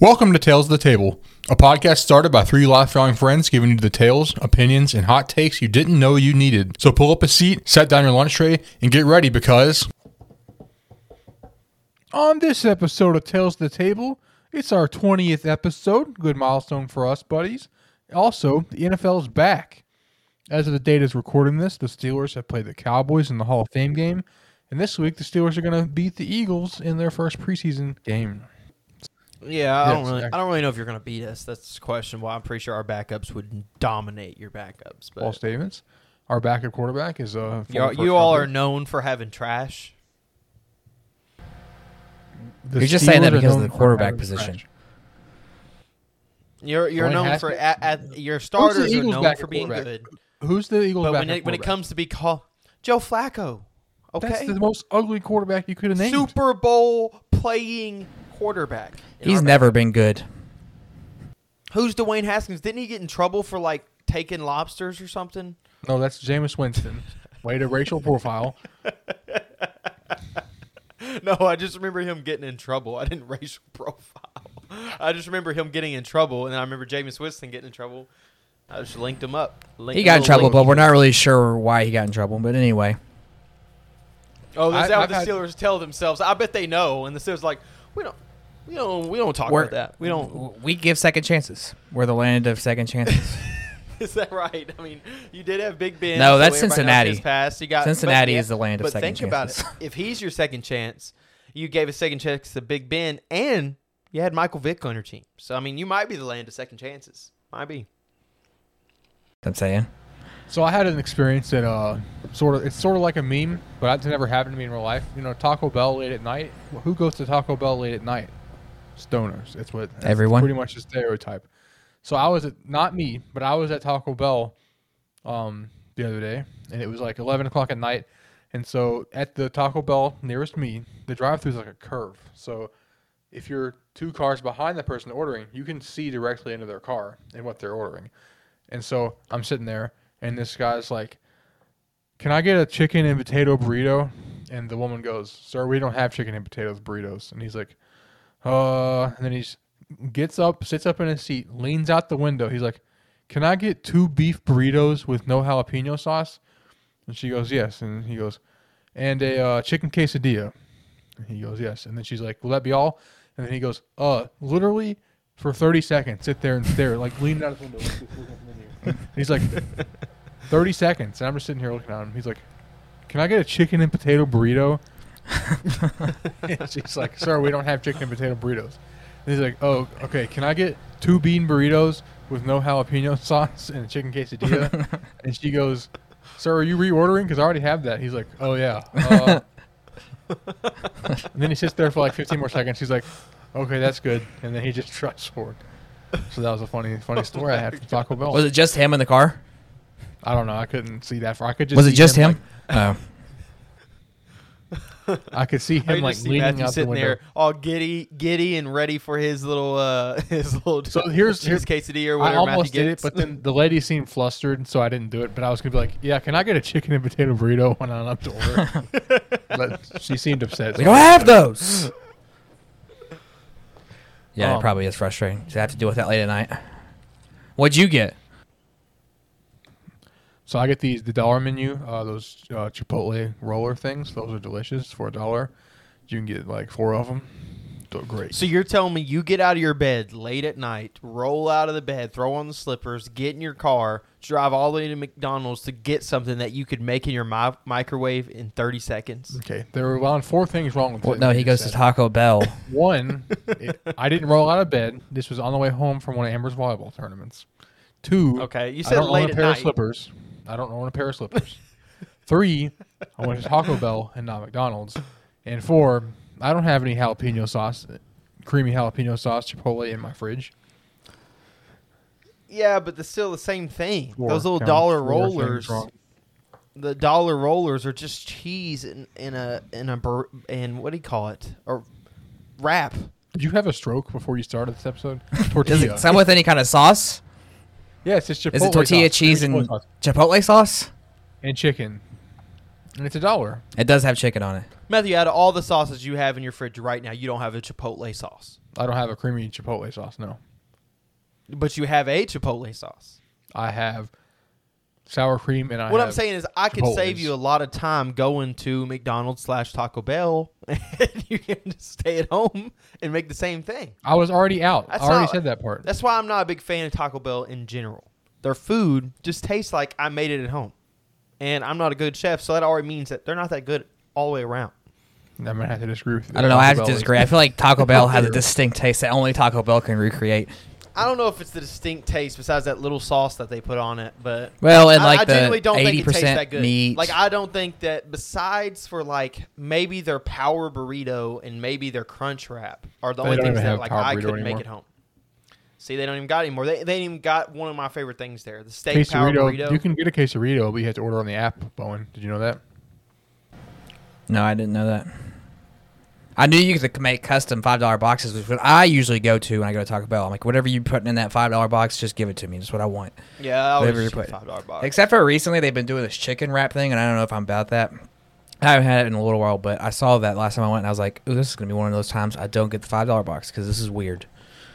Welcome to Tales of the Table, a podcast started by three lifelong friends giving you the tales, opinions, and hot takes you didn't know you needed. So pull up a seat, set down your lunch tray, and get ready because. On this episode of Tales of the Table, it's our 20th episode. Good milestone for us, buddies. Also, the NFL is back. As of the date is recording this, the Steelers have played the Cowboys in the Hall of Fame game. And this week, the Steelers are going to beat the Eagles in their first preseason game. Yeah, I don't really, I don't really know if you're going to beat us. That's the question. questionable. I'm pretty sure our backups would dominate your backups. False But statements. Our backup quarterback is uh, you, all- you all are known for having trash. The You're just saying that because of the quarterback position. trash. You're you're Dwayne known for at, at, your starters are known for being good. Who's the Eagles But when it when it comes to be called Joe Flacco, okay, That's the most ugly quarterback you could have named. Super Bowl playing quarterback. He's never been good. Who's Dwayne Haskins? Didn't he get in trouble for like taking lobsters or something? No, that's Jameis Winston. Way to racial profile. No, I just remember him getting in trouble. I didn't racial profile. I just remember him getting in trouble, and I remember Jameis Winston getting in trouble. I just linked him up. Linked He got in trouble, link. but we're not really sure why he got in trouble. But anyway, Oh, is I- that what I've the had- Steelers tell themselves? I bet they know, and the Steelers like we don't, we don't, we don't talk We're- about that. We don't. we give second chances. We're the land of second chances. Is that right? I mean, you did have Big Ben. No, that's everybody Cincinnati. his Past. You got Cincinnati but yeah, is the land of but second think about it. If he's your second chance, you gave a second chance to Big Ben, and you had Michael Vick on your team. So I mean, you might be the land of second chances. Might be. I'm saying. So I had an experience that uh, sort of it's sort of like a meme, but it's never happened to me in real life. You know, Taco Bell late at night. Well, who goes to Taco Bell late at night? Stoners. That's what that's Everyone. pretty much the stereotype. So I was at not me, but I was at Taco Bell um, the other day, and it was like 11 o'clock at night. And so at the Taco Bell nearest me, the drive-through is like a curve. So if you're two cars behind the person ordering, you can see directly into their car and what they're ordering. And so I'm sitting there, and this guy's like, "Can I get a chicken and potato burrito?" And the woman goes, "Sir, we don't have chicken and potatoes burritos." And he's like, "Uh," and then he gets up, sits up in his seat, leans out the window. He's like, "Can I get two beef burritos with no jalapeno sauce?" And she goes, "Yes." And he goes, "And a uh, chicken quesadilla." And he goes, "Yes." And then she's like, "Will that be all?" And then he goes, "Uh, literally." For 30 seconds, sit there and stare, like leaning out his window. he's like, 30 seconds. And I'm just sitting here looking at him. He's like, Can I get a chicken and potato burrito? and she's like, Sir, we don't have chicken and potato burritos. And he's like, Oh, okay. Can I get two bean burritos with no jalapeno sauce and a chicken quesadilla? and she goes, Sir, are you reordering? Because I already have that. He's like, Oh, yeah. Uh, and then he sits there for like 15 more seconds. He's like, Okay, that's good. And then he just trusts forward. So that was a funny, funny story I had from Taco Bell. Was it just him in the car? I don't know. I couldn't see that far. I could just Was it just him? like- oh, I could see him like see leaning Matthew out the sitting window. there, all giddy, giddy, and ready for his little, uh, his little. So here's- cheese here's- quesadilla or I almost Matthew did it, but then the lady seemed flustered, so I didn't do it. But I was gonna be like, "Yeah, can I get a chicken and potato burrito when I'm up to order?" but she seemed upset. we so- don't have those. Yeah, Um, it probably is frustrating to have to deal with that late at night. What'd you get? So I get these the dollar menu, uh, those uh, Chipotle roller things. Those are delicious for a dollar. You can get like four of them. So great. So you're telling me you get out of your bed late at night, roll out of the bed, throw on the slippers, get in your car, drive all the way to McDonald's to get something that you could make in your mi- microwave in 30 seconds. Okay, there were around four things wrong with Well, it. no, he just goes to. Taco Bell. One, it, I didn't roll out of bed. This was on the way home from one of Amber's volleyball tournaments. Two, Okay, you said I said don't late own a at pair of slippers. I don't own a pair of slippers. Three, I went to Taco Bell and not McDonald's. And four, I don't have any jalapeno sauce, creamy jalapeno sauce, Chipotle in my fridge. Yeah, but it's still the same thing. Four, Those little dollar rollers, the dollar rollers are just cheese in, in a in a bur- and what do you call it? Or wrap. Did you have a stroke before you started this episode? Does Tortilla. it come with any kind of sauce? Yeah, it's just Chipotle Is it tortilla sauce, cheese and Chipotle sauce, Chipotle sauce? and chicken. And it's a dollar. It does have chicken on it. Matthew, out of all the sauces you have in your fridge right now, you don't have a Chipotle sauce. I don't have a creamy chipotle sauce. No, But you have a Chipotle sauce. I have sour cream and I. what I'm saying is, I could save you a lot of time going to McDonald's slash Taco Bell, and you can just stay at home and make the same thing. I was already out. That's I already not- said that part. That's why I'm not a big fan of Taco Bell in general. Their food just tastes like I made it at home, and I'm not a good chef, so that already means that they're not that good all the way around. I'm gonna have to disagree with you. I don't know. I have to Taco Bell is- disagree. I feel like Taco Bell has a distinct taste that only Taco Bell can recreate. I don't know if it's the distinct taste besides that little sauce that they put on it, but Well, and I- like I, the genuinely don't think eighty it tastes that percent good. meat. Like I don't think that besides for like maybe their power burrito and maybe their crunch wrap are the They only things that like I couldn't make anymore. at home. See, they don't even got anymore. They they ain't even got one of my favorite things there, the steak quesarito. power burrito. You can get a quesarito, but you have to order on the app. Bowen, did you know that? no, I didn't know that. I knew you could make custom five dollar boxes, which is what I usually go to when I go to Taco Bell. I'm like, whatever you're putting in that five dollar box, just give it to me. That's what I want. yeah, I whatever you put. five dollar box. Except for recently, they've been doing this chicken wrap thing, and I don't know if I'm about that. I haven't had it in a little while, but I saw that last time I went, and I was like, "Ooh, this is gonna be one of those times I don't get the five dollar box because this is weird."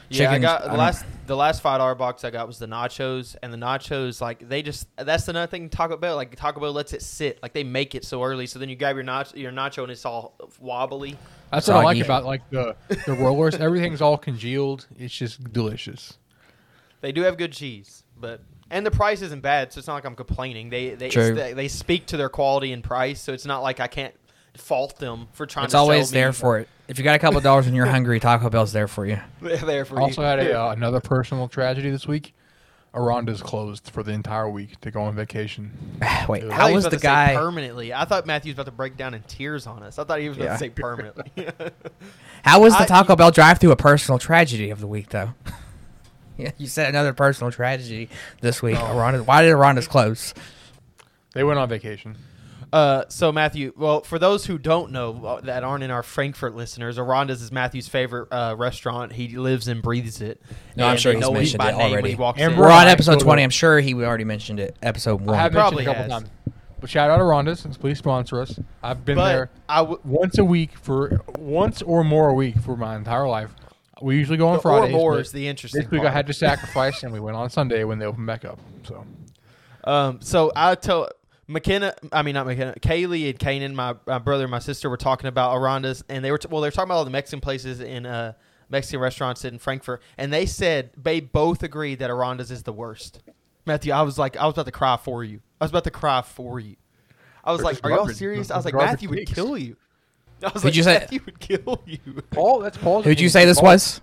Yeah, I got the last the last five dollar box I got was the nachos, and the nachos like they just that's another thing Taco Bell like Taco Bell lets it sit like they make it so early, so then you grab your nacho your nacho and it's all wobbly. That's what I like about like the the rollers. Everything's all congealed. It's just delicious. They do have good cheese, but and the price isn't bad, so it's not like I'm complaining. They they they, they speak to their quality and price, so it's not like I can't fault them for trying. It's to always sell me. there for it. If you got a couple of dollars and you're hungry, Taco Bell's there for you. They're there for I also you. had a, uh, another personal tragedy this week. Aranda's closed for the entire week to go on vacation. Wait, I I how he was the guy? permanently? I thought Matthew was about to break down in tears on us. I thought he was about Yeah. to say permanently. How was the I- Taco Bell drive-through a personal tragedy of the week, though? yeah, you said another personal tragedy this week. Oh. Aronda, why did Aronda's close? They went on vacation. Uh, so Matthew, well, for those who don't know uh, that aren't in our Frankfort listeners, Aronda's is Matthew's favorite uh, restaurant. He lives and breathes it. No, I'm sure they he's know him mentioned by it name when already. he walks And in. We're on episode so 20. I'm sure he already mentioned it. Episode I one. have probably mentioned it a couple has. times. But shout out Aranda's. Please sponsor us. I've been but there I w- once a week for once or more a week for my entire life. We usually go on the or Fridays. more is the interesting. this week I had to sacrifice, and we went on Sunday when they opened back up. So Um, so I told McKenna, I mean not McKenna, Kaylee and Kanan, my, my brother and my sister were talking about Aranda's, and they were t- well, they were talking about all the Mexican places in uh, Mexican restaurants in Frankfort, and they said they both agreed that Aranda's is the worst. Matthew, I was like, I was about to cry for you. I was about to cry for you. I was They're like, just "Are y'all serious?" I was like, "Matthew would kill you." I was Who'd like, you say- "Matthew would kill you." Paul, that's Paul's. Who'd you say this Paul- was?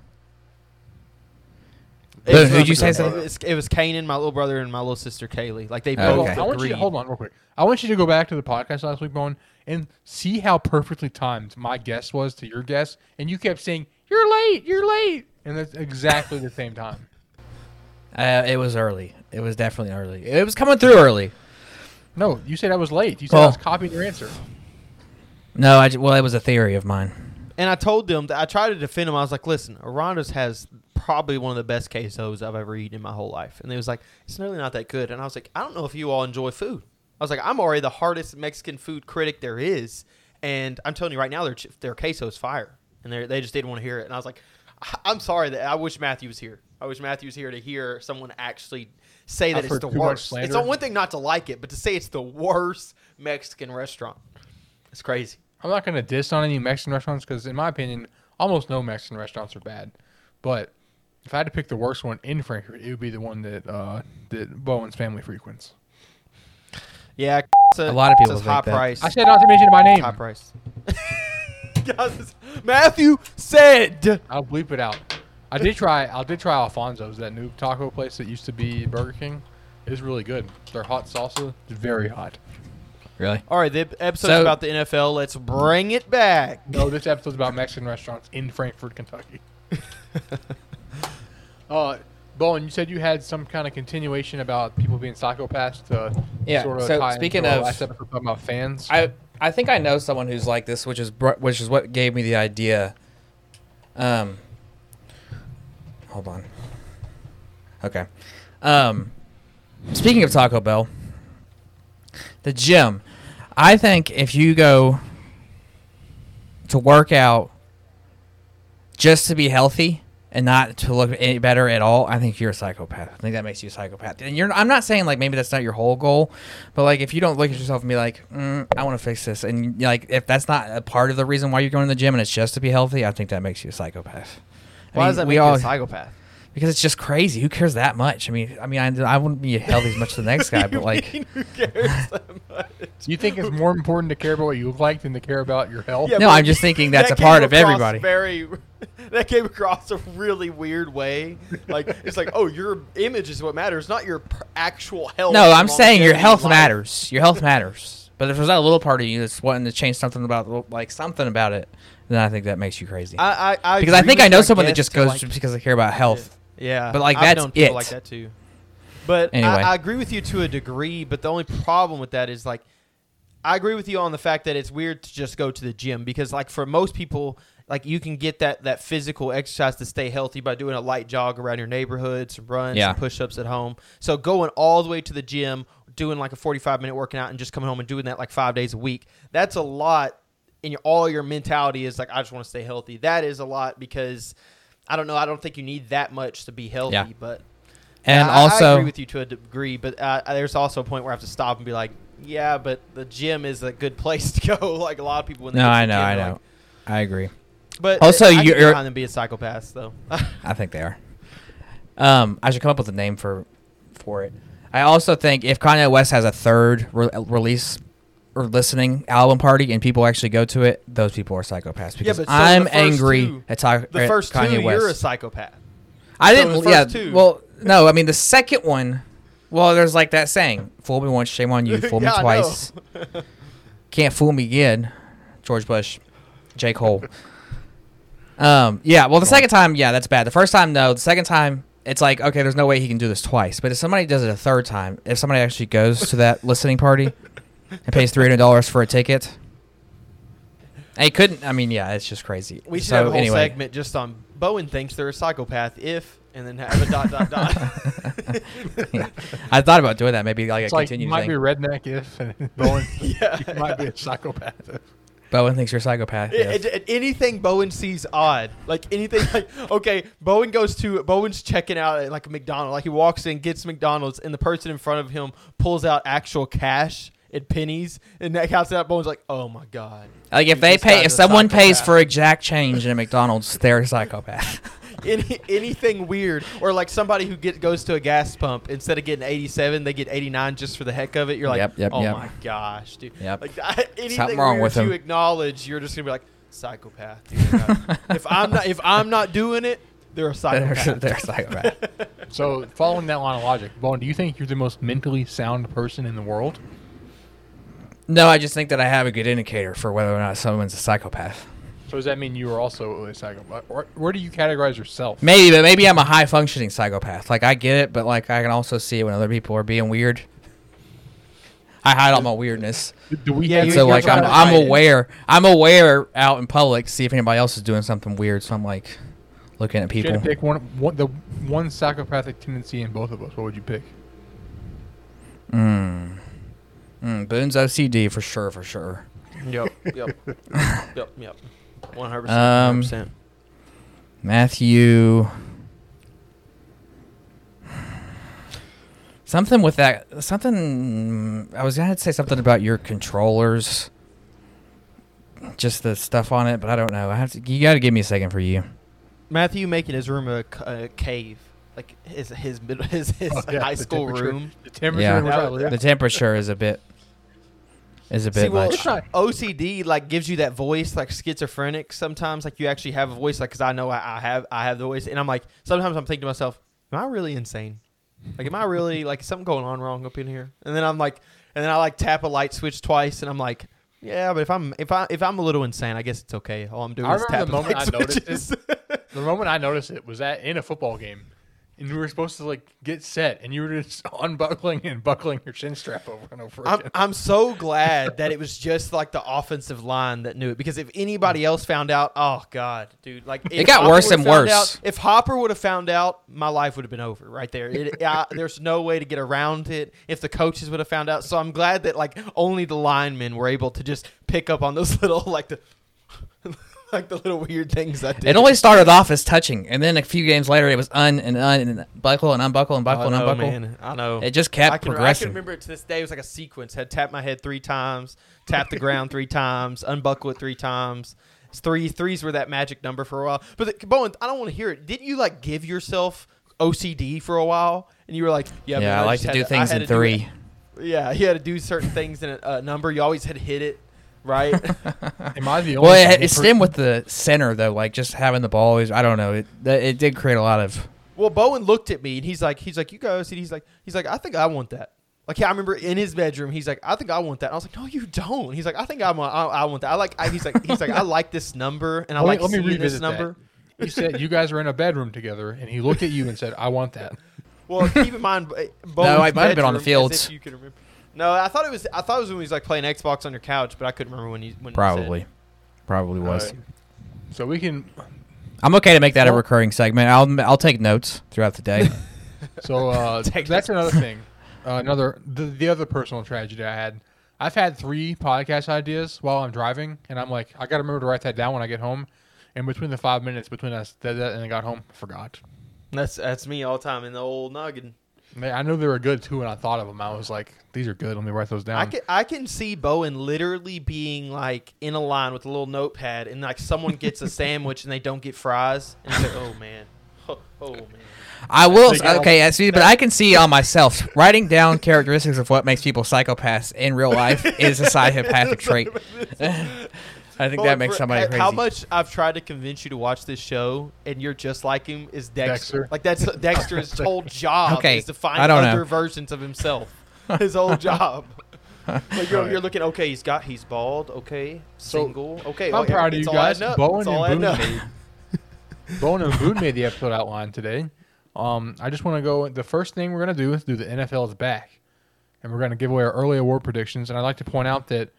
It Boone, was who'd you say McKenna. so? It was, it was Kanan, my little brother, and my little sister Kaylee. Like they Oh, both okay. I want you agreed. to, hold on real quick. I want you to go back to the podcast last week, Bowen, and see how perfectly timed my guess was to your guess. And you kept saying, "You're late, you're late," and that's exactly the same time. Uh, it was early. It was definitely early. It was coming through early. No, you said I was late. You said I was copying your answer. No, I ju- well, it was a theory of mine. And I told them that I tried to defend them. I was like, listen, Aranda's has probably one of the best quesos I've ever eaten in my whole life. And they was like, it's really not that good. And I was like, I don't know if you all enjoy food. I was like, I'm already the hardest Mexican food critic there is. And I'm telling you right now, their, ch- their queso's fire. And they they just didn't want to hear it. And I was like, I- I'm sorry that I wish Matthew was here. I wish Matthew was here to hear someone actually say that I've it's the worst. It's the one thing not to like it, but to say it's the worst Mexican restaurant. It's crazy. I'm not going to diss on any Mexican restaurants because, in my opinion, almost no Mexican restaurants are bad. But if I had to pick the worst one in Frankfort, it would be the one that uh, that Bowen's family frequents. Yeah, A lot of people it's think high that. price. I said not to mention my name. High price. Matthew said. I'll bleep it out. I did try. I did try Alfonso's, that new taco place that used to be Burger King. It's really good. Their hot salsa is very hot. Really? All right, the episode's So- about the NFL. Let's bring it back. No, this episode's about Mexican restaurants in Frankfort, Kentucky. uh, Bowen, you said you had some kind of continuation about people being psychopaths to Yeah, sort of so speaking of- last episode talking about fans. I I think I know someone who's like this, which is which is what gave me the idea. Um, hold on. Okay. Um, speaking of Taco Bell, the gym. I think if you go to work out just to be healthy and not to look any better at all, I think you're a psychopath. I think that makes you a psychopath. And you're I'm not saying like maybe that's not your whole goal, but like if you don't look at yourself and be like, mm, I want to fix this, and like if that's not a part of the reason why you're going to the gym and it's just to be healthy, I think that makes you a psychopath. I Why mean, does that we make you all a psychopath? Because it's just crazy. Who cares that much? I mean, I mean, I, I wouldn't be healthy as much as the next guy, but like, who cares that much? You think it's more important to care about what you look like than to care about your health? Yeah, No, I'm just thinking that's that a part of everybody. Very, that came across a really weird way. Like it's like, oh, your image is what matters, not your p- actual health. no, I'm saying your health life. matters. Your health matters. But if there's that little part of you that's wanting to change something about like something about it, then I think that makes you crazy. I, I, I because I think I know someone that just goes like- just because they care about health. Yeah, Yeah, but, like, I've that's known people it. like that too. But Anyway. I, I agree with you to a degree. But the only problem with that is like, I agree with you on the fact that it's weird to just go to the gym because like for most people, like you can get that that physical exercise to stay healthy by doing a light jog around your neighborhood, some runs, Yeah. some push-ups at home. So going all the way to the gym, doing like a 45 minute working out, and just coming home and doing that like five days a week, that's a lot. And your all your mentality is like, I just want to stay healthy. That is a lot because. I don't know. I don't think you need that much to be healthy, Yeah. but And I- I also, agree with you to a degree, but uh, there's also a point where I have to stop and be like, yeah, but the gym is a good place to go. like a lot of people when they no, I know, gym, I know, like- I agree. but Also, I you're- behind them being psychopaths though. I think they are. Um, I should come up with a name for for it. I also think if Kanye West has a third re- release or listening album party and people actually go to it, those people are psychopaths because but so I'm angry two- at, ta- the first Kanye two, West. you're a psychopath. I so didn't. yeah. two- Well, no. I mean the second one. Well, there's like that saying: "Fool me once, shame on you. Fool Yeah, me twice, can't fool me again." George Bush, J. Cole. Um. Yeah. Well, the second time, yeah, that's bad. The first time, no. The second time, it's like okay, there's no way he can do this twice. But if somebody does it a third time, if somebody actually goes to that listening party and pays three hundred dollars for a ticket, he couldn't. I mean, yeah, it's just crazy. We should so have a whole anyway, segment just on Bowen thinks they're a psychopath if, and then have a dot dot dot. yeah. I thought about doing that. Maybe like It's a like you continued might thing. be a redneck if, and Bowen, Yeah. you might be a psychopath. Bowen thinks you're a psychopath. Yeah, yes. it- it- anything Bowen sees odd, like anything like okay, Bowen goes to Bowen's checking out at like a McDonald's, like he walks in, gets McDonald's, and the person in front of him pulls out actual cash and pennies, and that counts out. Bowen's like, oh my god. Like if Dude, they pay, if a someone pays psychopath. for exact change in a McDonald's, they're a psychopath. Any anything weird, or like somebody who get goes to a gas pump instead of getting eighty seven, they get eighty nine just for the heck of it. You're like, Yep, yep, oh yep. my gosh, dude. Yep. Like I, anything Something wrong weird with you him. acknowledge, you're just gonna be like psychopath. dude. if I'm not if I'm not doing it, they're a they're, psychopath. they're a psychopath. So, following that line of logic, Bowen, do you think you're the most mentally sound person in the world? No, I just think that I have a good indicator for whether or not someone's a psychopath. So, does that mean you are also a psychopath? Or where do you categorize yourself? Maybe, but maybe I'm a high functioning psychopath. Like I get it, but like I can also see it when other people are being weird. I hide all my weirdness. Do- Do we Yeah, have so like I'm, I'm hide it. aware. I'm aware out in public to see if anybody else is doing something weird. So I'm like looking at if you people. pick one, one, the one psychopathic tendency in both of us, what would you pick? Mm. Mm, Boone's OCD for sure, for sure. Yep, yep, yep, yep. One hundred Um, percent. Matthew. Something with that. Something. I was gonna say something about your controllers. Just the stuff on it, but I don't know. I have to. You got to give me a second for you. Matthew making his room a, a cave, like his his mid- his, oh, his Oh, yeah, high the school room. The temperature Yeah. in which I That- live. The temperature is a bit. Is a bit See, well, much. It's not- OCD like gives you that voice, like schizophrenic. Sometimes, like you actually have a voice, like because I know I, I have I have the voice, and I'm like sometimes I'm thinking to myself, am I really insane? Like, am I really like is something going on wrong up in here? And then I'm like, and then I like tap a light switch twice, and I'm like, yeah, but if I'm if I if I'm a little insane, I guess it's okay. All I'm doing I is remember the moment light I noticed switches. The moment I noticed it was that in a football game, and we were supposed to like get set, and you were just unbuckling and buckling your chin strap over and over I'm, again. I'm so glad that it was just like the offensive line that knew it because if anybody else found out, oh god, dude, like it got Hopper worse and worse. out- if Hopper would have found out, my life would have been over right there. It, I, there's no way to get around it. If the coaches would have found out, so I'm glad that like only the linemen were able to just pick up on those little like the like the little weird things I did. It only started off as touching, and then a few games later, it was un and un and buckle and unbuckle and buckle I and oh, know, unbuckle. man. I know. It just kept I can, I can remember it to this day. It was like a sequence. Had tapped my head three times, tapped the ground three times, unbuckle it three times. It's three threes were that magic number for a while. But the, Bowen, I don't want to hear it. Didn't you like give yourself OCD for a while? And you were like, yeah, man, yeah, I like to do I things in to do three. Yeah, you had to do certain things in a, a number. You always had to hit it, right? Am I the only Well, it, single it stemmed with the center though, like just having the ball. Is, I don't know. It it did create a lot of. Well, Bowen looked at me and he's like, he's like, you go. And he's like, he's like, I think I want that. Like, yeah, I remember in his bedroom, he's like, I think I want that. And I was like, no, you don't. He's like, I think I want, I, I want that. I like, I, he's like, he's like, I like this number and I Let me- like let me seeing this revisit that. number. You said you guys were in a bedroom together, and he looked at you and said, "I want that." Well, keep in mind, Bo- Bowen's No, I might have been on the bedroom, fields. You can remember. No, I thought it was. I thought it was when he was like playing Xbox on your couch, but I couldn't remember when you when you said. Probably, probably was. Alright. So we can. I'm okay to make that a recurring segment. I'll I'll take notes throughout the day. So uh, Take that's this. another thing. Uh, another the, the other personal tragedy I had. I've had three podcast ideas while I'm driving, and I'm like, I got to remember to write that down when I get home. And between the five minutes between us did that and I got home, I forgot. That's that's me all the time in the old noggin. Man, I knew they were good too, and I thought of them. I was like, these are good. Let me write those down. I can I can see Bowen literally being like in a line with a little notepad, and like someone gets a sandwich and they don't get fries, and he's like, "Oh man, oh, oh man." I will. They got all- Okay, I see, but I can see on myself writing down characteristics of what makes people psychopaths in real life is a psychopathic trait. I think Bowen, that makes somebody crazy. How much I've tried to convince you to watch this show, and you're just like him is Dexter. Dexter. Like that's Dexter's whole job Okay, is to find I other know. versions of himself. His whole job. Like you're, you're looking. Okay, he's got. He's bald. Okay, So, single. Okay, I'm well, proud of you guys. Bowen and Boone made Bowen and Boone made the episode outline today. Um, I just want to go. The first thing we're gonna do is do the NFL's back, and we're gonna give away our early award predictions. And I'd like to point out that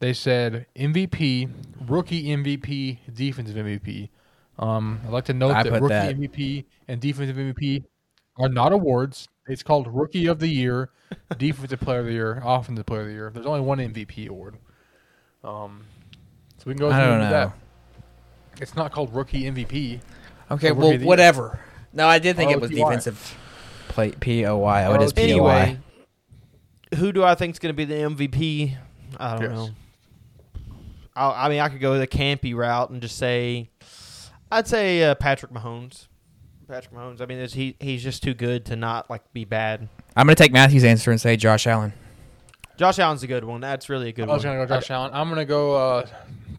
they said MVP, rookie MVP, defensive MVP. Um, I'd like to note I that rookie that. MVP and defensive MVP are not awards. It's called Rookie of the Year, Defensive Player of the Year, Offensive Player of the Year. There's only one MVP award. Um, so we can go I through don't know. that. It's not called Rookie MVP. Okay, So well, good. whatever. No, I did think it was defensive. Play P O Y. Oh, it is P O Y. Anyway, who do I think is going to be the MVP? I don't Yes. know. I, I mean, I could go the campy route and just say, I'd say uh, Patrick Mahomes. Patrick Mahomes. I mean, is he he's just too good to not like be bad. I'm gonna take Matthew's answer and say Josh Allen. Josh Allen's a good one. That's really a good one. I was one. gonna go Josh Allen. I'm gonna go uh,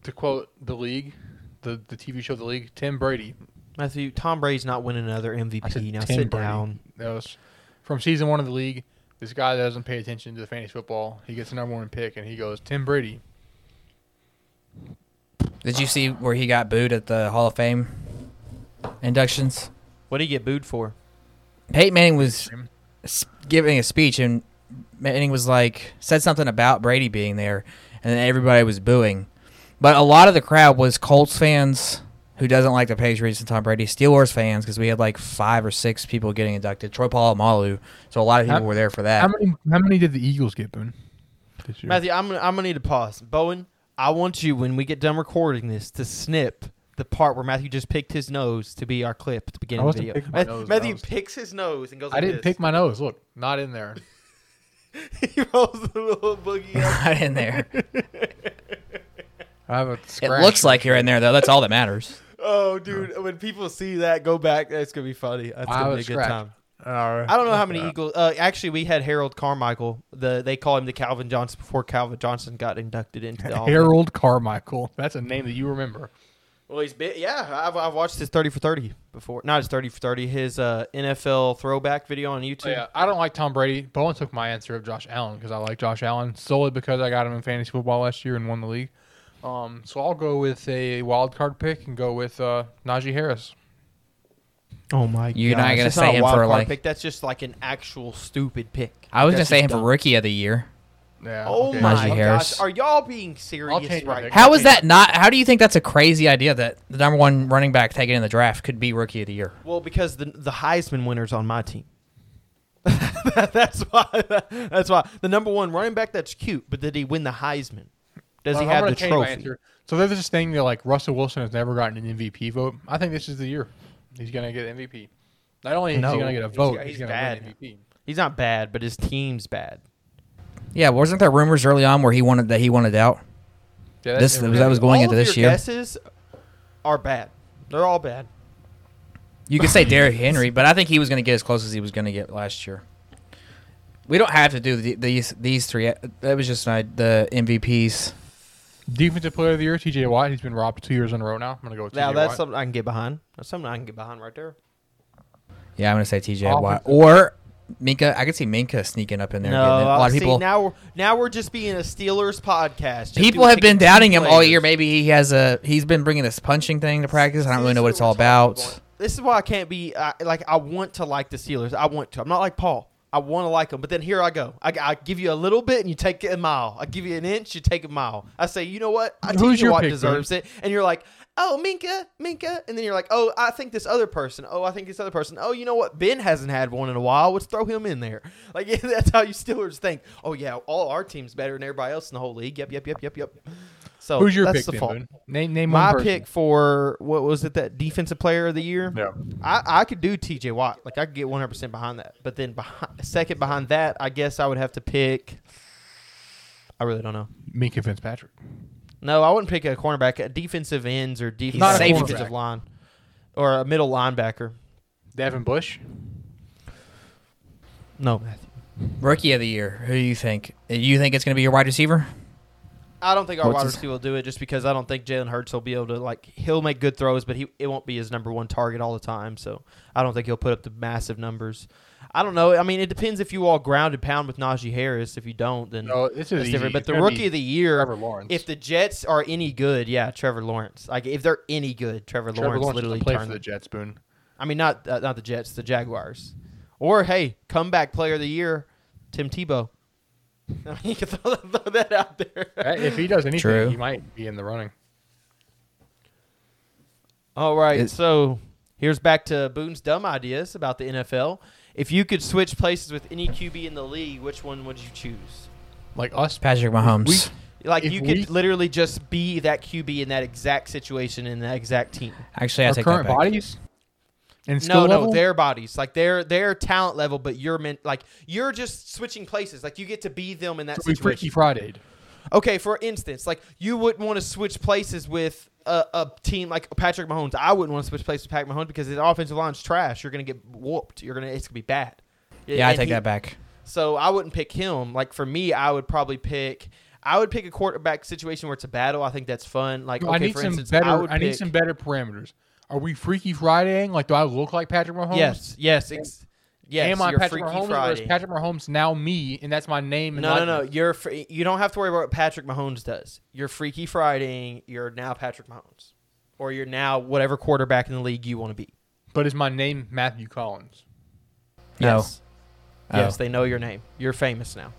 to quote the league, the the TV show The League. Tim Brady. Matthew, Tom Brady's not winning another MVP. I said now Tim sit Brady. down. That was from season one of the league. This guy doesn't pay attention to the fantasy football, he gets the number one pick, and he goes Tim Brady. Did you see where he got booed at the Hall of Fame inductions? What did he get booed for? Peyton Manning was giving a speech, and Manning was like said something about Brady being there, and then everybody was booing. But a lot of the crowd was Colts fans who doesn't like the Patriots and Tom Brady, Steelers fans because we had like five or six people getting inducted. Troy Polamalu, so a lot of people How- were there for that. How many how many did the Eagles get, Boone? This year? Matthew, I'm gonna, I'm gonna need to pause. Bowen, I want you when we get done recording this to snip the part where Matthew just picked his nose to be our clip at the beginning of the video. picking Ma- nose, Matthew was- picks his nose and goes. I like didn't this. pick my nose. Look, not in there. he rolls the little boogie up. Not in there. I have a It scratch. looks like you're in there though. That's all that matters. Oh, dude! When people see that, go back. That's gonna be funny. That's I gonna be a a good time. Uh, I don't know how many Eagles. Uh, actually, we had Harold Carmichael. The they call him the Calvin Johnson before Calvin Johnson got inducted into the Hall of Fame. Harold Carmichael. That's a name that you remember. Well, he's been, yeah. I've, I've watched his thirty for thirty before. Not his thirty for thirty. His uh, NFL throwback video on YouTube. So, yeah, I don't like Tom Brady. Bowen took my answer of Josh Allen because I like Josh Allen solely because I got him in fantasy football last year and won the league. Um, so I'll go with a wild card pick and go with uh, Najee Harris. Oh my! God. You're not gonna say not him wild for, card like- pick. That's just like an actual stupid pick. I was gonna say just him for. Rookie of the Year. Yeah. Oh okay. my Najee gosh! Are y'all being serious right pick. now? How is that not? How do you think that's a crazy idea that the number one running back taken in the draft could be Rookie of the Year? Well, because the the Heisman winner's on my team. that's why. That's why the number one running back. That's cute, but did he win the Heisman? Does he have the trophy? answer. So there's this thing that like Russell Wilson has never gotten an MVP vote. I think this is the year he's gonna get MVP. Not only is No, he gonna get a vote, got- he's, he's gonna bad. win MVP. He's not bad, but his team's bad. Yeah, wasn't there rumors early on where he wanted that he wanted out? Yeah, This that's- that was going all into of this your year. guesses are bad. They're all bad. You could say Derrick Henry, but I think he was going to get as close as he was going to get last year. We don't have to do the, these these three. That was just my, the MVPs. Defensive Player of the Year, T.J. Watt. He's been robbed two years in a row now. I'm gonna go with Now T.J. that's Watt. something I can get behind. That's something I can get behind right there. Yeah, I'm going to say TJ Offensive- Watt or Minkah. I could see Minkah sneaking up in there. No, getting it. a lot of see, people. now we're now we're just being a Steelers podcast. Just People doing have been doubting him all year. Maybe he has a. He's been bringing this punching thing to practice. I don't really know what it's all This is we're talking about. This is why I can't be I, like I want to like the Steelers. I want to. I'm not like Paul. I want to like them, but then here I go. I, I give you a little bit and you take a mile. I give you an inch, you take a mile. I say, you know what? I Who's your what pick, deserves it, and you're like, oh Minkah, Minkah, and then you're like, oh I think this other person. Oh I think this other person. Oh you know what? Ben hasn't had one in a while. Let's throw him in there. Like yeah, that's how you Steelers think. Oh yeah, all our team's better than everybody else in the whole league. Yep, yep, yep, yep, yep. So Who's your that's pick, the then, fault. Boone? Name name My one person. pick for what was it? That defensive player of the year. Yeah. I, I could do T.J. Watt. Like I could get 100 percent behind that. But then behind, second behind that, I guess I would have to pick. I really don't know. Minkah Fitzpatrick. No, I wouldn't pick a cornerback. A defensive ends or Not defensive, a defensive line, or a middle linebacker. Devin Bush. No, Matthew. Rookie of the year. Who do you think? You think it's going to be your wide receiver? I don't think our What's wide receiver will do it just because I don't think Jalen Hurts will be able to like he'll make good throws, but he it won't be his number one target all the time. So I don't think he'll put up the massive numbers. I don't know. I mean, it depends if you all ground and pound with Najee Harris. If you don't, then No, this is different. But the rookie of the year, Trevor Lawrence. if the Jets are any good, yeah, Trevor Lawrence. Like if they're any good, Trevor, Trevor Lawrence, Lawrence literally play for the. Jets, Boone. I mean, not uh, not the Jets, the Jaguars. Or hey, comeback player of the year, Tim Tebow. I mean, you can throw, throw that out there. If he does anything, True. he might be in the running. All right, It- so here's back to Boone's dumb ideas about the NFL. If you could switch places with any QB in the league, which one would you choose? Like us, Patrick Mahomes. Like If you could we- literally just be that QB in that exact situation in that exact team. Actually, I our take that current back. bodies. And No, skill no, level? their bodies, like their their talent level, but you're meant like you're just switching places. Like you get to be them in that So we Freaky. Friday. Okay, for instance, like you wouldn't want to switch places with a, a team like Patrick Mahomes. I wouldn't want to switch places with Patrick Mahomes because his offensive line's trash. You're gonna get whooped. You're gonna it's gonna be bad. Yeah, I take he- that back. So I wouldn't pick him. Like for me, I would probably pick. I would pick a quarterback situation where it's a battle. I think that's fun. Like I okay, need for some instance, I better. would I, need pick- some better parameters. Are we Freaky Fridaying? Like, do I look like Patrick Mahomes? Yes, yes, ex- yes. Am I Patrick Freaky Mahomes, or is Patrick Mahomes now me, and that's my name? And No, no, no. likeness? You're fr- you don't have to worry about what Patrick Mahomes does. You're Freaky Fridaying. You're now Patrick Mahomes, or you're now whatever quarterback in the league you want to be. But is my name Matthew Collins? No. Yes. Oh. Yes, they know your name. You're famous now.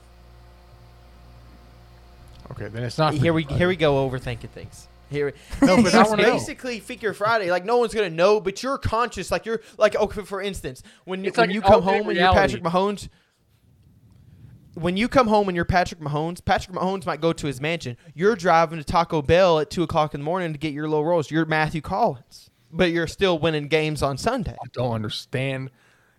Okay, then it's not. here we Freaky here we go overthinking things. Here, No, but I it's know. basically Freaky Friday. Like no one's gonna know, but you're conscious. Like you're like okay. For instance, when you It's when like you come alternate home and you're. Patrick Mahomes. When you come home and you're Patrick Mahomes, Patrick Mahomes might go to his mansion. You're driving to Taco Bell at two o'clock in the morning to get your little rolls. You're Matthew Collins, but you're still winning games on Sunday. I don't understand.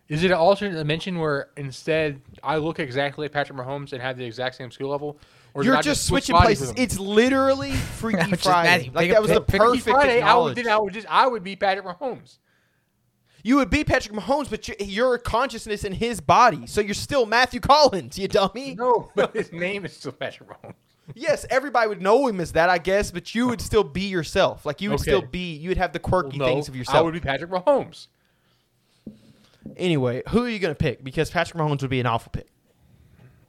Is it an alternate dimension where instead I look exactly like Patrick Mahomes and have the exact same skill level? Or You're I just switching bodies places. with? It's literally Freaky Friday. Like that a- was the pick- pick perfect Friday, I would, then I would just I would be Patrick Mahomes. You would be Patrick Mahomes, but your, your consciousness in his body. So you're still Matthew Collins, you dummy. No, but his name is still Patrick Mahomes. Yes, everybody would know him as that, I guess, but you would still be yourself. Like you would Okay. still be, you would have the quirky Well, no, things of yourself. I would be Patrick Mahomes. Anyway, who are you going to pick? Because Patrick Mahomes would be an awful pick.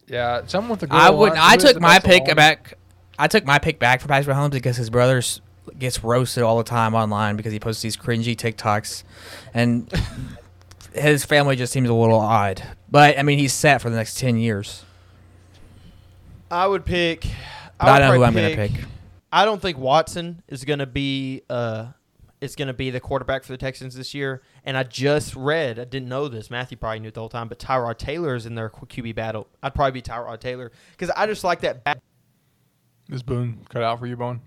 Yeah, someone with a good I would. line- I who is took my pick line. back. I took my pick back for Patrick Mahomes because his brother gets roasted all the time online because he posts these cringy TikToks, and his family just seems a little odd. But I mean, he's set for the next ten years. I would pick. But I, would know who probably I'm going to pick. I don't think Watson is going to be uh is going to be the quarterback for the Texans this year. And I just read, I didn't know this. Matthew probably knew it the whole time, but Tyrod Taylor is in their QB battle. I'd probably be Tyrod Taylor because I just like that. Bat- Is Boone cut out for you, Bone?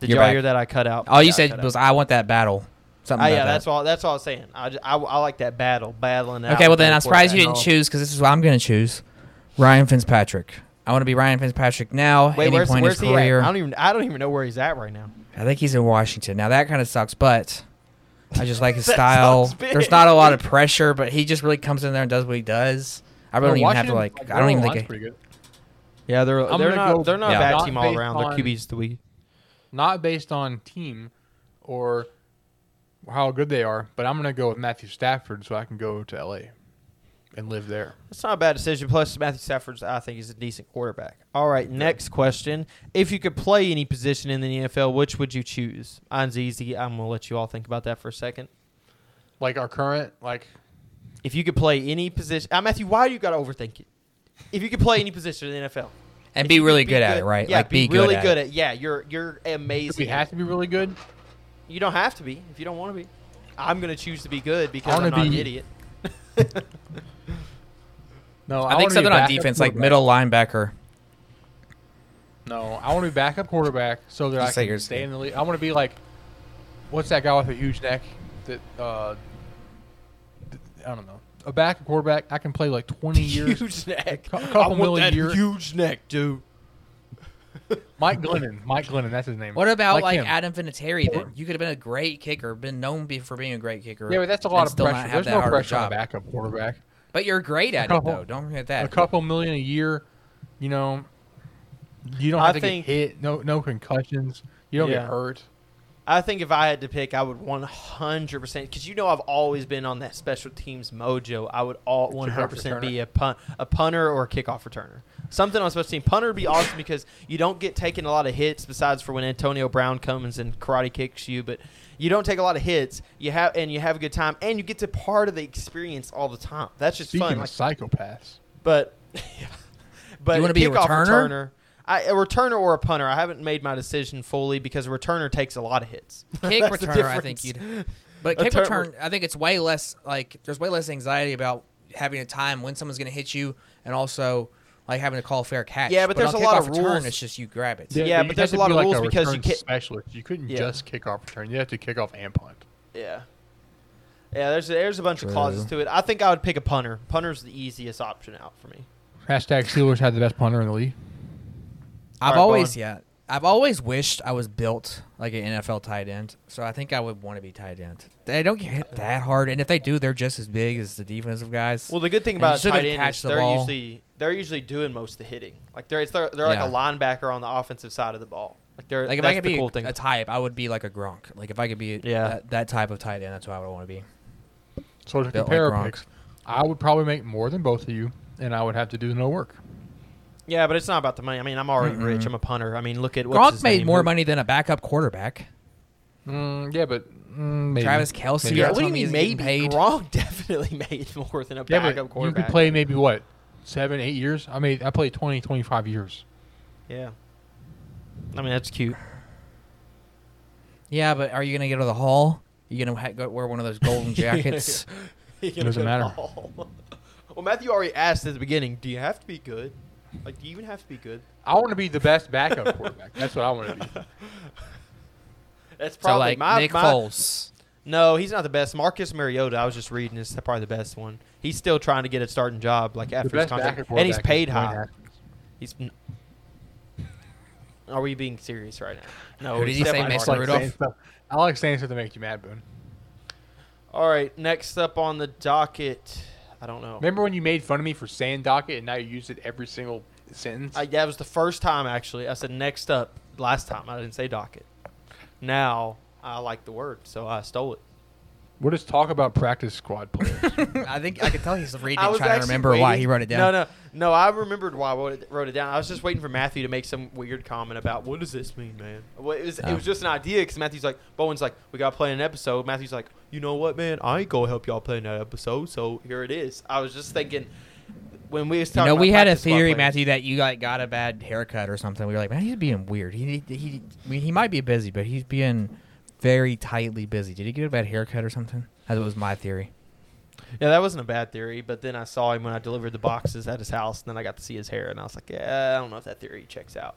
Did You're y'all back. hear that? I cut out. All you Yeah, I said cut out. was, "I want that battle." Something. Ah, about yeah, that. that's all. That's all I was saying. I, just, I, I like that battle, battling. out Okay, well then I'm surprised you didn't choose because this is what I'm going to choose. Ryan Fitzpatrick. I want to be Ryan Fitzpatrick now. Wait, any where's, point in his he career. at? I don't even. I don't even know where he's at right now. I think he's in Washington now. That kind of sucks, but I just like his style. There's not a lot of pressure, but he just really comes in there and does what he does. I really No, don't even have to Washington, like. I don't even think. line's I, pretty good. Yeah, they're I'm they're not go- they're not Yeah. a bad Not team all based around. Their on- QB's the weak. Not based on team or how good they are, but I'm gonna go with Matthew Stafford so I can go to LA and live there. It's not a bad decision. Plus, Matthew Stafford, I think, is a decent quarterback. All right, next question: If you could play any position in the NFL, which would you choose? Mine's easy. I'm gonna let you all think about that for a second. Like our current, like If you could play any position, uh, Matthew, why do you got to overthink it? If you could play any position in the NFL and be you could really good, at it, right? Yeah, like be, be, really good, good at, at. Yeah, you're you're do amazing. we have to be really good? You don't have to be if you don't want to be. I'm gonna choose to be good because wanna I'm not an idiot. No, I, think something on defense, like middle linebacker. No, I want to be backup quarterback so that Just I can stay in the league. I want to be like, what's that guy with a huge neck? That uh, I don't know. A backup quarterback, I can play like 20 years. huge neck. cou- couple I want million that year- huge neck, dude. Mike Glennon, Mike Glennon, that's his name. What about like, him. Adam Vinatieri? Then you could have been a great kicker, been known for being a great kicker. Yeah, but that's a lot of pressure. There's no hard of pressure on a backup quarterback. But you're great at couple- it though. Don't forget that. A couple million a year, you know. You don't I have to think- get hit. No, no concussions. You don't Yeah. get hurt. I think if I had to pick, I would 100% because you know I've always been on that special teams mojo. I would all 100% be a punt, a punter or a kickoff returner. Something on special team. Punter would be awesome because you don't get taken a lot of hits. Besides for when Antonio Brown comes and karate kicks you, but you don't take a lot of hits. You have and you have a good time and you get to part of the experience all the time. That's just Speaking fun. of Like, psychopaths, but but You wanna be a kickoff returner? returner. I, a returner or a punter. I haven't made my decision fully because a returner takes a lot of hits. Kick returner, I think you'd. But kick turn- return, I think it's way less like there's way less anxiety about having a time when someone's going to hit you, and also like having to call fair catch. Yeah, but there's on a lot kickoff of return, rules. It's just you grab it. Yeah, you but have there's a lot of like rules because you can't- specialist. You couldn't Yeah. just kick off return. You have to kick off and punt. Yeah. Yeah, there's there's a bunch of clauses to it. I think I would pick a punter. Punter's the easiest option out for me. Hashtag Steelers had the best punter in the league. I've Alright, always Bowen. yeah, I've always wished I was built like an NFL tight end. So I think I would want to be tight end. They don't get hit that hard, and if they do, they're just as big as the defensive guys. Well, the good thing And about you a still tight gotta end is the they're ball. usually they're usually doing most of the hitting. Like they're it's, they're, they're like Yeah. a linebacker on the offensive side of the ball. Like they're like if I could be cool a, thing. a type, I would be like a Gronk. Like if I could be Yeah. that, that type of tight end, that's what I would want to be. So to Built compare like Gronk. picks, I would probably make more than both of you, and I would have to do no work. Yeah, but it's not about the money. I mean, I'm already rich. I'm a punter. I mean, look at what's Gronk his made name? more money than a backup quarterback. Mm, yeah, but mm, maybe. Travis Kelce. Maybe. Yeah, what do you mean? Maybe getting paid? Gronk definitely made more than a Yeah, backup but you quarterback. could play maybe what seven, eight years. I mean, I played 20, 25 years. Yeah. I mean, that's cute. Yeah, but are you gonna go to the hall? You gonna ha- go wear one of those golden jackets? He can Doesn't matter. well, Matthew already asked at the beginning, do you have to be good? Like, do you even have to be good? I want to be the best backup quarterback. That's what I want to be. That's so probably like my, Nick my- Foles. No, he's not the best. Marcus Mariota, I was just reading, is probably the best one. He's still trying to get a starting job, like after his best contract, and he's paid high. He's. n- Are we being serious right now? No. Who did he say, Mason I like Rudolph? saying stuff. I like saying stuff to make you mad, Boone. All right, next up on the docket, I don't know. Remember when you made fun of me for saying docket and now you use it every single sentence? I, that was the first time actually. I said next up. Last time I didn't say docket. Now I like the word, so I stole it. What is talk about practice squad players? I think I could tell he's reading, I was trying to actually remember why waiting- he wrote it down. No, no, no. I remembered why I wrote it, wrote it down. I was just waiting for Matthew to make some weird comment about what does this mean, man. Well, it was it Oh. was just an idea because Matthew's like, Bowen's like, we got to play an episode. Matthew's like, you know what, man? I ain't gonna help y'all play in that episode, so here it is. I was just thinking when we was You talking. know, about we had a practice squad theory, players- Matthew, that you like got a bad haircut or something. We were like, man, he's being weird. He, he, I mean, he might be busy, but he's being very tightly busy. Did he get a bad haircut or something? That was my theory. Yeah, that wasn't a bad theory. But then I saw him when I delivered the boxes at his house, and then I got to see his hair, and I was like, yeah, I don't know if that theory checks out.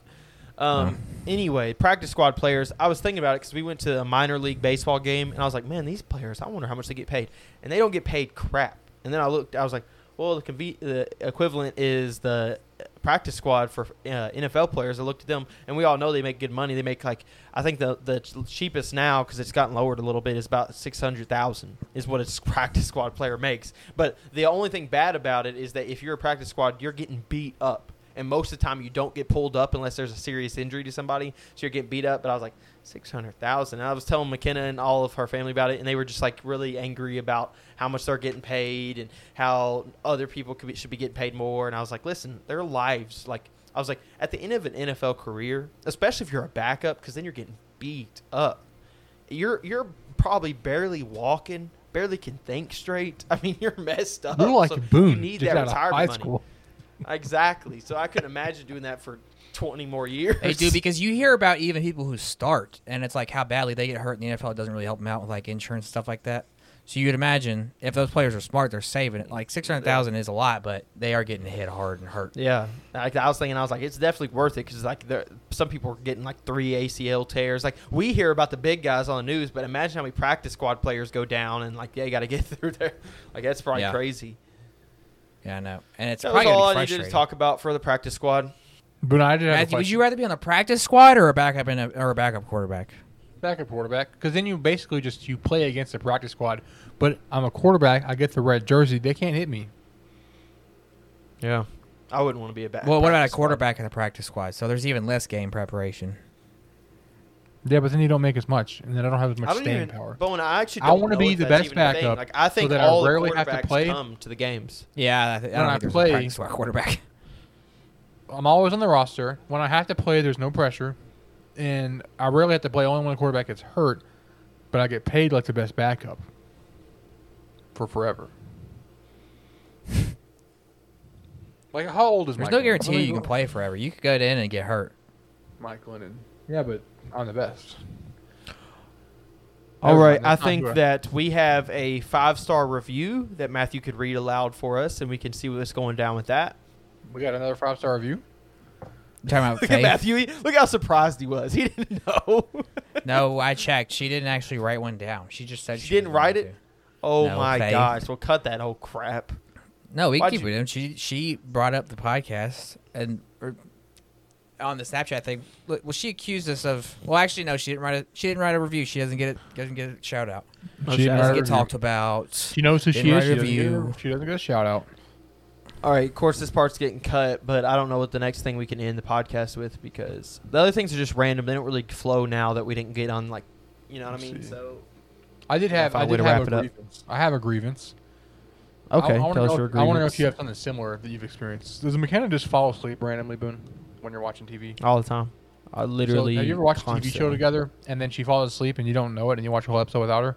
Um, Anyway, practice squad players. I was thinking about it because we went to a minor league baseball game, and I was like, man, these players. I wonder how much they get paid, and they don't get paid crap. And then I looked. I was like, well, the, conve- the equivalent is the practice squad for uh, NFL players. I looked at them, and we all know they make good money. They make like I think the the cheapest now because it's gotten lowered a little bit is about six hundred thousand is what a practice squad player makes. But the only thing bad about it is that if you're a practice squad, you're getting beat up. And most of the time, you don't get pulled up unless there's a serious injury to somebody. So you're getting beat up. But I was like, six hundred thousand. I was telling McKenna and all of her family about it, and they were just like really angry about how much they're getting paid and how other people could be, should be getting paid more. And I was like, listen, their lives. Like I was like, at the end of an NFL career, especially if you're a backup, because then you're getting beat up. You're you're probably barely walking, barely can think straight. I mean, you're messed up. You're like so Boone, You need just that out of retirement high money. school. Exactly. So I couldn't imagine doing that for 20 more years. They do because you hear about even people who start, and it's like how badly they get hurt in the NFL. It doesn't really help them out with like insurance and stuff like that. So you'd imagine if those players are smart, they're saving it. Like six hundred thousand is a lot, but they are getting hit hard and hurt. Yeah, like I was thinking, I was like, it's definitely worth it because like there, some people are getting like three ACL tears. Like we hear about the big guys on the news, but imagine how many practice squad players go down and like yeah, you got to get through there. Like that's probably Yeah. crazy. Yeah, I know, and it's That was probably all gonna I needed to talk about for the practice squad. But I did have a Matthew, would you rather be on the practice squad or a backup in a, or a backup quarterback? backup quarterback because then you basically just you play against the practice squad. But I'm a quarterback. I get the red jersey. They can't hit me. Yeah, I wouldn't want to be a back. Well, what about a practice squad. quarterback in the practice squad? So there's even less game preparation. Yeah, but then you don't make as much, and then I don't have as much I don't staying even. power. Bowen, I actually I don't wanna be the best even a thing. backup Like I think that I all the rarely have to play. come to the games. Yeah, I, th- I When don't I think there's play- a practice squad quarterback. I'm always on the roster. When I have to play, there's no pressure, and I rarely have to play only when a quarterback gets hurt. But I get paid like the best backup for forever. like how old is There's Mike no guarantee you can play forever. You could go in and get hurt. Mike Glennon. Yeah, but I'm the best. All Never right, mind, I think that we have a five star review that Matthew could read aloud for us, and we can see what's going down with that. We got another five star review. You talking about Look at Faith? Matthew. He, look how surprised he was. He didn't know. No, I checked. She didn't actually write one down. She just said She she, didn't write it? to. oh No, my Faith. gosh! Well, cut that whole crap. No, we can Why'd keep you- it in. She she brought up the podcast and or, on the Snapchat thing. Well, she accused us of. Well, actually, no, she didn't write a she didn't write a review. She doesn't get it. Doesn't get a shout out. She shit. didn't Doesn't write a get review. talked about. She knows who Didn't she write is. a She doesn't, review. get, she doesn't get a shout out. All right, of course, this part's getting cut, but I don't know what the next thing we can end the podcast with because the other things are just random. They don't really flow now that we didn't get on, like, you know what I Let's mean? see. So, I did have. I, I a way did have wrap a it up. grievance. I have a grievance. okay, I, I wanna tell us know, your I want to know if you have something similar that you've experienced. Does McKenna just fall asleep randomly, Boone, when you're watching TV? all the time. I literally. So, have you ever watched a TV show together and then she falls asleep and you don't know it and you watch a whole episode without her?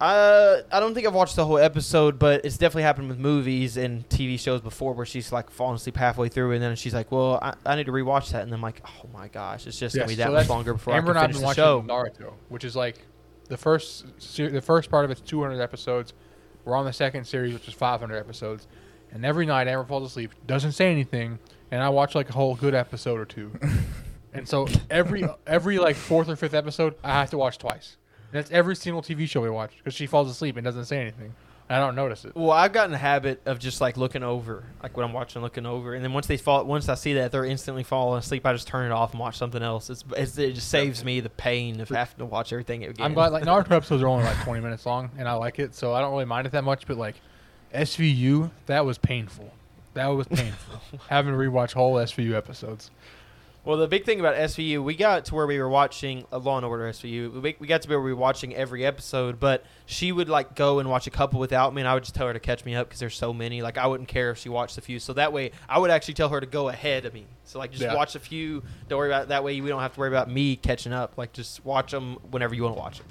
Uh, I don't think I've watched the whole episode, but it's definitely happened with movies and TV shows before where she's like falling asleep halfway through, and then she's like, "Well, I, I need to rewatch that," and I'm like, "Oh my gosh, it's just gonna be that so much that's- longer before Amber and I I've can been finish the watching show." Naruto, which is like the first ser- the first part of it's 200 episodes. We're on the second series, which is 500 episodes. And every night, Amber falls asleep, doesn't say anything, and I watch like a whole good episode or two. and so every every like fourth or fifth episode, I have to watch twice. And that's every single TV show we watch because she falls asleep and doesn't say anything. And I don't notice it. Well, I've gotten a habit of just like looking over, like when I'm watching, looking over, and then once they fall, once I see that they're instantly falling asleep, I just turn it off and watch something else. It's, it's it just saves me the pain of having to watch everything again. I'm glad like Naruto episodes are only like 20 minutes long, and I like it, so I don't really mind it that much. But like SVU, that was painful. That was painful. Having to rewatch whole SVU episodes. Well, the big thing about SVU, we got to where we were watching a Law and Order SVU. We, we got to where we were watching every episode, but she would like go and watch a couple without me, and I would just tell her to catch me up because there's so many. Like I wouldn't care if she watched a few, so that way I would actually tell her to go ahead of me. So like just Yeah. watch a few. Don't worry about it. that way. We don't have to worry about me catching up. Like just watch them whenever you want to watch them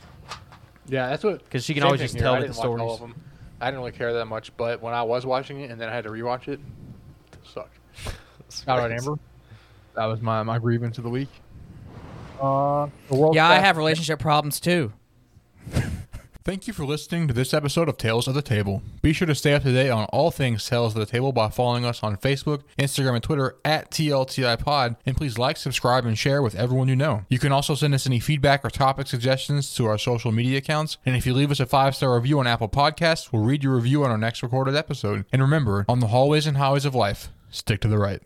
Yeah, that's what. because she can always just here. tell I me the didn't watch all stories. of them. I didn't really care that much, but when I was watching it and then I had to rewatch it, it sucked. All right, Amber. That was my, my grievance of the week. Uh, the World Yeah, I have relationship problems too. Thank you for listening to this episode of Tales of the Table. Be sure to stay up to date on all things Tales of the Table by following us on Facebook, Instagram, and Twitter at TLTI Pod, and please like, subscribe, and share with everyone you know. You can also send us any feedback or topic suggestions to our social media accounts, and if you leave us a five star review on Apple Podcasts, we'll read your review on our next recorded episode. And remember, on the hallways and highways of life, stick to the right.